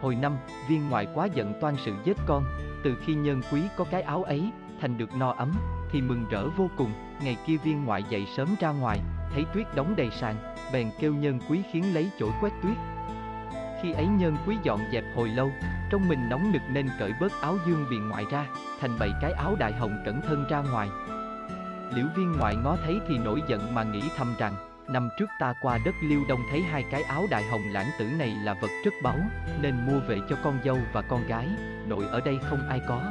Hồi năm, viên ngoại quá giận toan sự giết con, từ khi nhân quý có cái áo ấy, thành được no ấm, thì mừng rỡ vô cùng, ngày kia viên ngoại dậy sớm ra ngoài, thấy tuyết đóng đầy sàn, bèn kêu nhân quý khiến lấy chổi quét tuyết. Khi ấy nhân quý dọn dẹp hồi lâu, trong mình nóng nực nên cởi bớt áo dương bị ngoại ra, thành bày cái áo đại hồng cẩn thân ra ngoài. Liễu viên ngoại ngó thấy thì nổi giận mà nghĩ thầm rằng, năm trước ta qua đất Liêu Đông thấy hai cái áo đại hồng lãng tử này là vật rất báu, nên mua về cho con dâu và con gái, nội ở đây không ai có.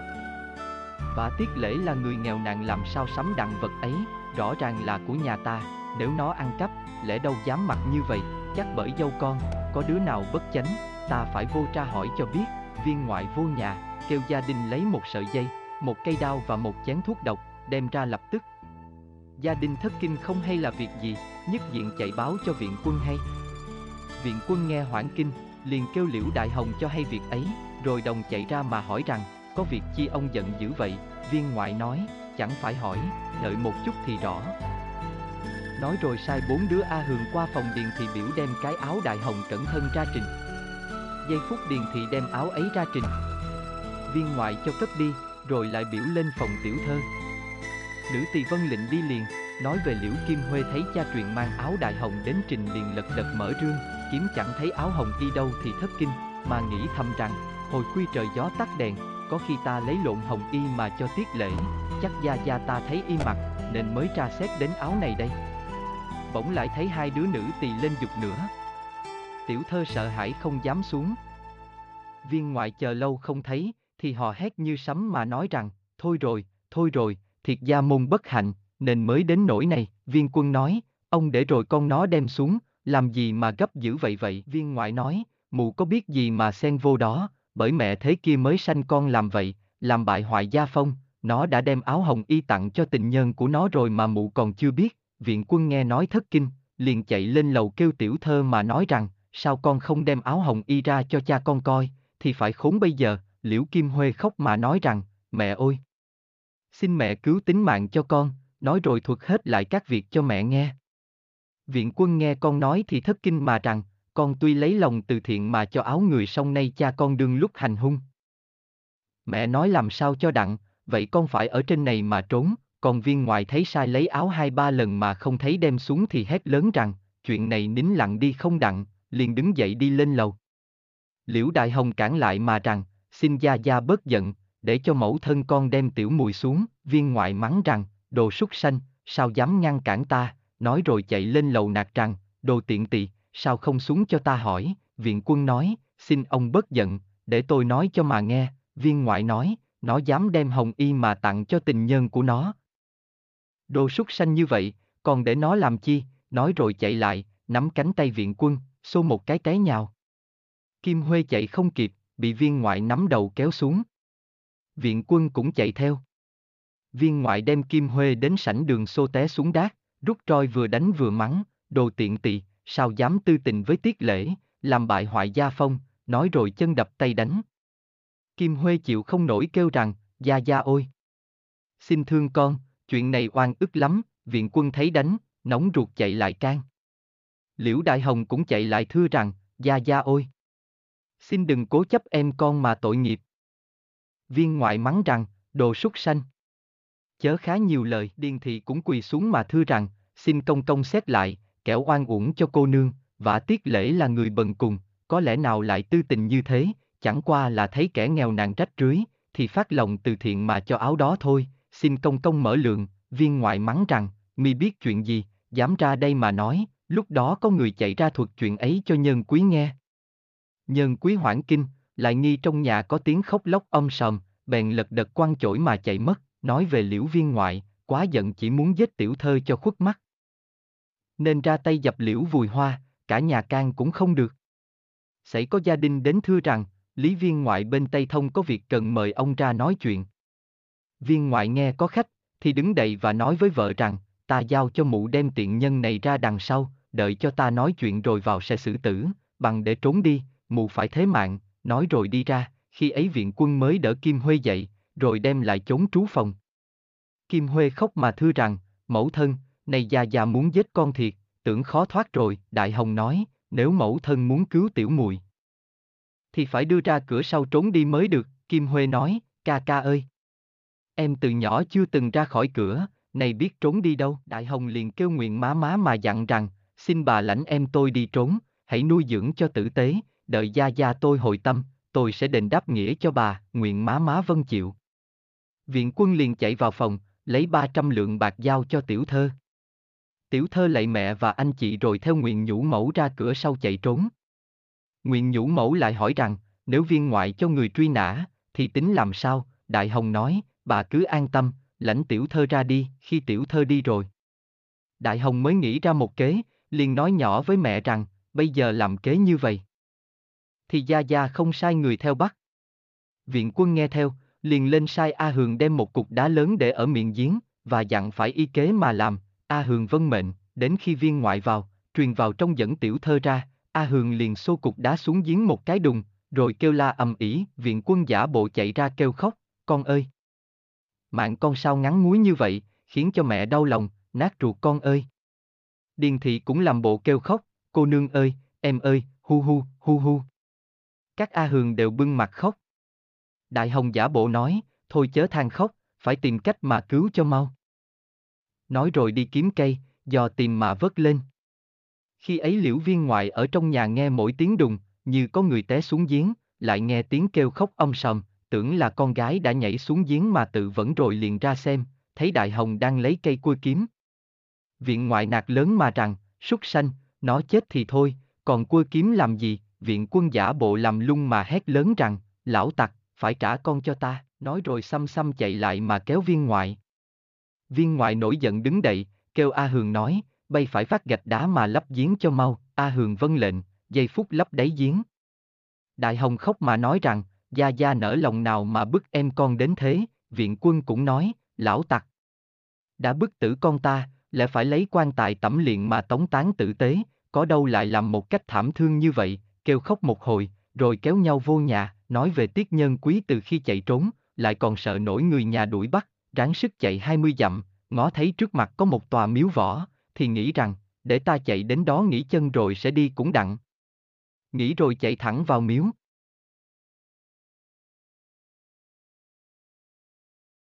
Và tiết lễ là người nghèo nàn làm sao sắm đặng vật ấy, rõ ràng là của nhà ta, nếu nó ăn cắp, lẽ đâu dám mặc như vậy, chắc bởi dâu con, có đứa nào bất chánh, ta phải vô tra hỏi cho biết, viên ngoại vô nhà, kêu gia đình lấy một sợi dây, một cây đao và một chén thuốc độc, đem ra lập tức. Gia đình thất kinh không hay là việc gì, nhất diện chạy báo cho viện quân hay. Viện quân nghe hoảng kinh, liền kêu liễu đại hồng cho hay việc ấy, rồi đồng chạy ra mà hỏi rằng, có việc chi ông giận dữ vậy, viên ngoại nói, chẳng phải hỏi, đợi một chút thì rõ. Nói rồi sai bốn đứa A Hường qua phòng Điền Thị biểu đem cái áo đại hồng cẩn thân ra trình. Giây phút Điền Thị đem áo ấy ra trình. Viên ngoại cho cất đi, rồi lại biểu lên phòng tiểu thơ. Nữ tỳ vân lệnh đi liền, nói về liễu kim huê thấy cha truyền mang áo đại hồng đến trình liền lật đật mở rương, kiếm chẳng thấy áo hồng đi đâu thì thất kinh, mà nghĩ thầm rằng, hồi khuya trời gió tắt đèn, có khi ta lấy lộn hồng y mà cho tiết lễ, chắc gia gia ta thấy y mặc, nên mới tra xét đến áo này đây. Bỗng lại thấy hai đứa nữ tỳ lên dục nữa. Tiểu thơ sợ hãi không dám xuống. Viên ngoại chờ lâu không thấy, thì họ hét như sấm mà nói rằng, thôi rồi, thôi rồi, thiệt gia môn bất hạnh, nên mới đến nỗi này, viên quân nói, ông để rồi con nó đem xuống, làm gì mà gấp dữ vậy vậy, viên ngoại nói, mụ có biết gì mà xen vô đó, bởi mẹ thế kia mới sanh con làm vậy, làm bại hoại gia phong, nó đã đem áo hồng y tặng cho tình nhân của nó rồi mà mụ còn chưa biết, viện quân nghe nói thất kinh, liền chạy lên lầu kêu tiểu thơ mà nói rằng, sao con không đem áo hồng y ra cho cha con coi, thì phải khốn bây giờ, liễu kim huê khóc mà nói rằng, mẹ ơi! Xin mẹ cứu tính mạng cho con, nói rồi thuật hết lại các việc cho mẹ nghe. Viện quân nghe con nói thì thất kinh mà rằng, con tuy lấy lòng từ thiện mà cho áo người song nay cha con đương lúc hành hung. Mẹ nói làm sao cho đặng, vậy con phải ở trên này mà trốn, còn viên ngoài thấy sai lấy áo hai ba lần mà không thấy đem xuống thì hét lớn rằng, chuyện này nín lặng đi không đặng, liền đứng dậy đi lên lầu. Liễu Đại Hồng cản lại mà rằng, xin gia gia bớt giận, để cho mẫu thân con đem tiểu mùi xuống, viên ngoại mắng rằng, đồ súc sanh, sao dám ngăn cản ta, nói rồi chạy lên lầu nạt rằng, đồ tiện tỳ, sao không xuống cho ta hỏi, viện quân nói, xin ông bớt giận, để tôi nói cho mà nghe, viên ngoại nói, nó dám đem hồng y mà tặng cho tình nhân của nó. Đồ súc sanh như vậy, còn để nó làm chi, nói rồi chạy lại, nắm cánh tay viện quân, xô một cái té nhào. Kim Huê chạy không kịp, bị viên ngoại nắm đầu kéo xuống. Viện quân cũng chạy theo. Viên ngoại đem Kim Huê đến sảnh đường xô té xuống đát, rút roi vừa đánh vừa mắng, đồ tiện tỳ, sao dám tư tình với tiết lễ, làm bại hoại gia phong, nói rồi chân đập tay đánh. Kim Huê chịu không nổi kêu rằng, gia gia ôi. Xin thương con, chuyện này oan ức lắm, viện quân thấy đánh, nóng ruột chạy lại can. Liễu Đại Hồng cũng chạy lại thưa rằng, gia gia ôi. Xin đừng cố chấp em con mà tội nghiệp. Viên ngoại mắng rằng, đồ súc sanh. Chớ khá nhiều lời, điền thị cũng quỳ xuống mà thưa rằng, xin công công xét lại, kẻo oan uổng cho cô nương, và tiết lễ là người bần cùng, có lẽ nào lại tư tình như thế, chẳng qua là thấy kẻ nghèo nàng trách rưới, thì phát lòng từ thiện mà cho áo đó thôi, xin công công mở lượng, viên ngoại mắng rằng, mi biết chuyện gì, dám ra đây mà nói, lúc đó có người chạy ra thuật chuyện ấy cho nhân quý nghe. Nhân quý hoảng kinh, lại nghi trong nhà có tiếng khóc lóc âm sầm, bèn lật đật quăng chổi mà chạy mất, nói về liễu viên ngoại, quá giận chỉ muốn giết tiểu thơ cho khuất mắt. Nên ra tay dập liễu vùi hoa, cả nhà can cũng không được. Xảy có gia đình đến thưa rằng, lý viên ngoại bên Tây Thông có việc cần mời ông ra nói chuyện. Viên ngoại nghe có khách, thì đứng dậy và nói với vợ rằng, ta giao cho mụ đem tiện nhân này ra đằng sau, đợi cho ta nói chuyện rồi vào sẽ xử tử, bằng để trốn đi, mụ phải thế mạng, nói rồi đi ra, khi ấy viện quân mới đỡ Kim Huê dậy, rồi đem lại trốn trú phòng. Kim Huê khóc mà thưa rằng, mẫu thân, này già già muốn giết con thiệt, tưởng khó thoát rồi, Đại Hồng nói, nếu mẫu thân muốn cứu tiểu mùi. thì phải đưa ra cửa sau trốn đi mới được, Kim Huê nói, ca ca ơi. Em từ nhỏ chưa từng ra khỏi cửa, này biết trốn đi đâu. Đại Hồng liền kêu nguyện má má mà dặn rằng, xin bà lãnh em tôi đi trốn, hãy nuôi dưỡng cho tử tế, đợi gia gia tôi hồi tâm, tôi sẽ đền đáp nghĩa cho bà, nguyện má má vâng chịu. Viện quân liền chạy vào phòng, lấy 300 lượng bạc giao cho tiểu thơ. Tiểu thơ lạy mẹ và anh chị rồi theo nguyện nhũ mẫu ra cửa sau chạy trốn. Nguyện nhũ mẫu lại hỏi rằng, nếu viên ngoại cho người truy nã, thì tính làm sao? Đại Hồng nói, bà cứ an tâm, lãnh tiểu thơ ra đi, khi tiểu thơ đi rồi. Đại Hồng mới nghĩ ra một kế, liền nói nhỏ với mẹ rằng, bây giờ làm kế như vậy. Thì Gia Gia không sai người theo bắt. Viện quân nghe theo, liền lên sai A Hường đem một cục đá lớn để ở miệng giếng, và dặn phải y kế mà làm, A Hường vân mệnh, đến khi viên ngoại vào, truyền vào trong dẫn tiểu thơ ra, A Hường liền xô cục đá xuống giếng một cái đùng, rồi kêu la ầm ĩ, viện quân giả bộ chạy ra kêu khóc, con ơi! Mạng con sao ngắn ngúi như vậy, khiến cho mẹ đau lòng, nát ruột con ơi! Điền thị cũng làm bộ kêu khóc, cô nương ơi, em ơi, hu hu, hu hu. Các A Hường đều bưng mặt khóc. Đại Hồng giả bộ nói, thôi chớ than khóc, phải tìm cách mà cứu cho mau. Nói rồi đi kiếm cây, dò tìm mà vớt lên. Khi ấy liễu viên ngoại ở trong nhà nghe mỗi tiếng đùng, như có người té xuống giếng, lại nghe tiếng kêu khóc âm sầm, tưởng là con gái đã nhảy xuống giếng mà tự vẫn rồi liền ra xem, thấy Đại Hồng đang lấy cây cua kiếm. Viện ngoại nạt lớn mà rằng, súc sanh, nó chết thì thôi, còn cua kiếm làm gì, viện quân giả bộ làm lung mà hét lớn rằng, lão tặc, phải trả con cho ta, nói rồi xăm xăm chạy lại mà kéo viên ngoại. Viên ngoại nổi giận đứng dậy, kêu A Hường nói, bay phải phát gạch đá mà lấp giếng cho mau, A Hường vâng lệnh, giây phút lấp đáy giếng. Đại Hồng khóc mà nói rằng, Gia Gia nở lòng nào mà bức em con đến thế, viện quân cũng nói, lão tặc. Đã bức tử con ta, lại phải lấy quan tài tẩm liện mà tống tán tử tế, có đâu lại làm một cách thảm thương như vậy, kêu khóc một hồi, rồi kéo nhau vô nhà, nói về tiết nhân quý từ khi chạy trốn, lại còn sợ nổi người nhà đuổi bắt, ráng sức chạy 20 dặm, ngó thấy trước mặt có một tòa miếu võ, thì nghĩ rằng, để ta chạy đến đó nghỉ chân rồi sẽ đi cũng đặng. Nghĩ rồi chạy thẳng vào miếu.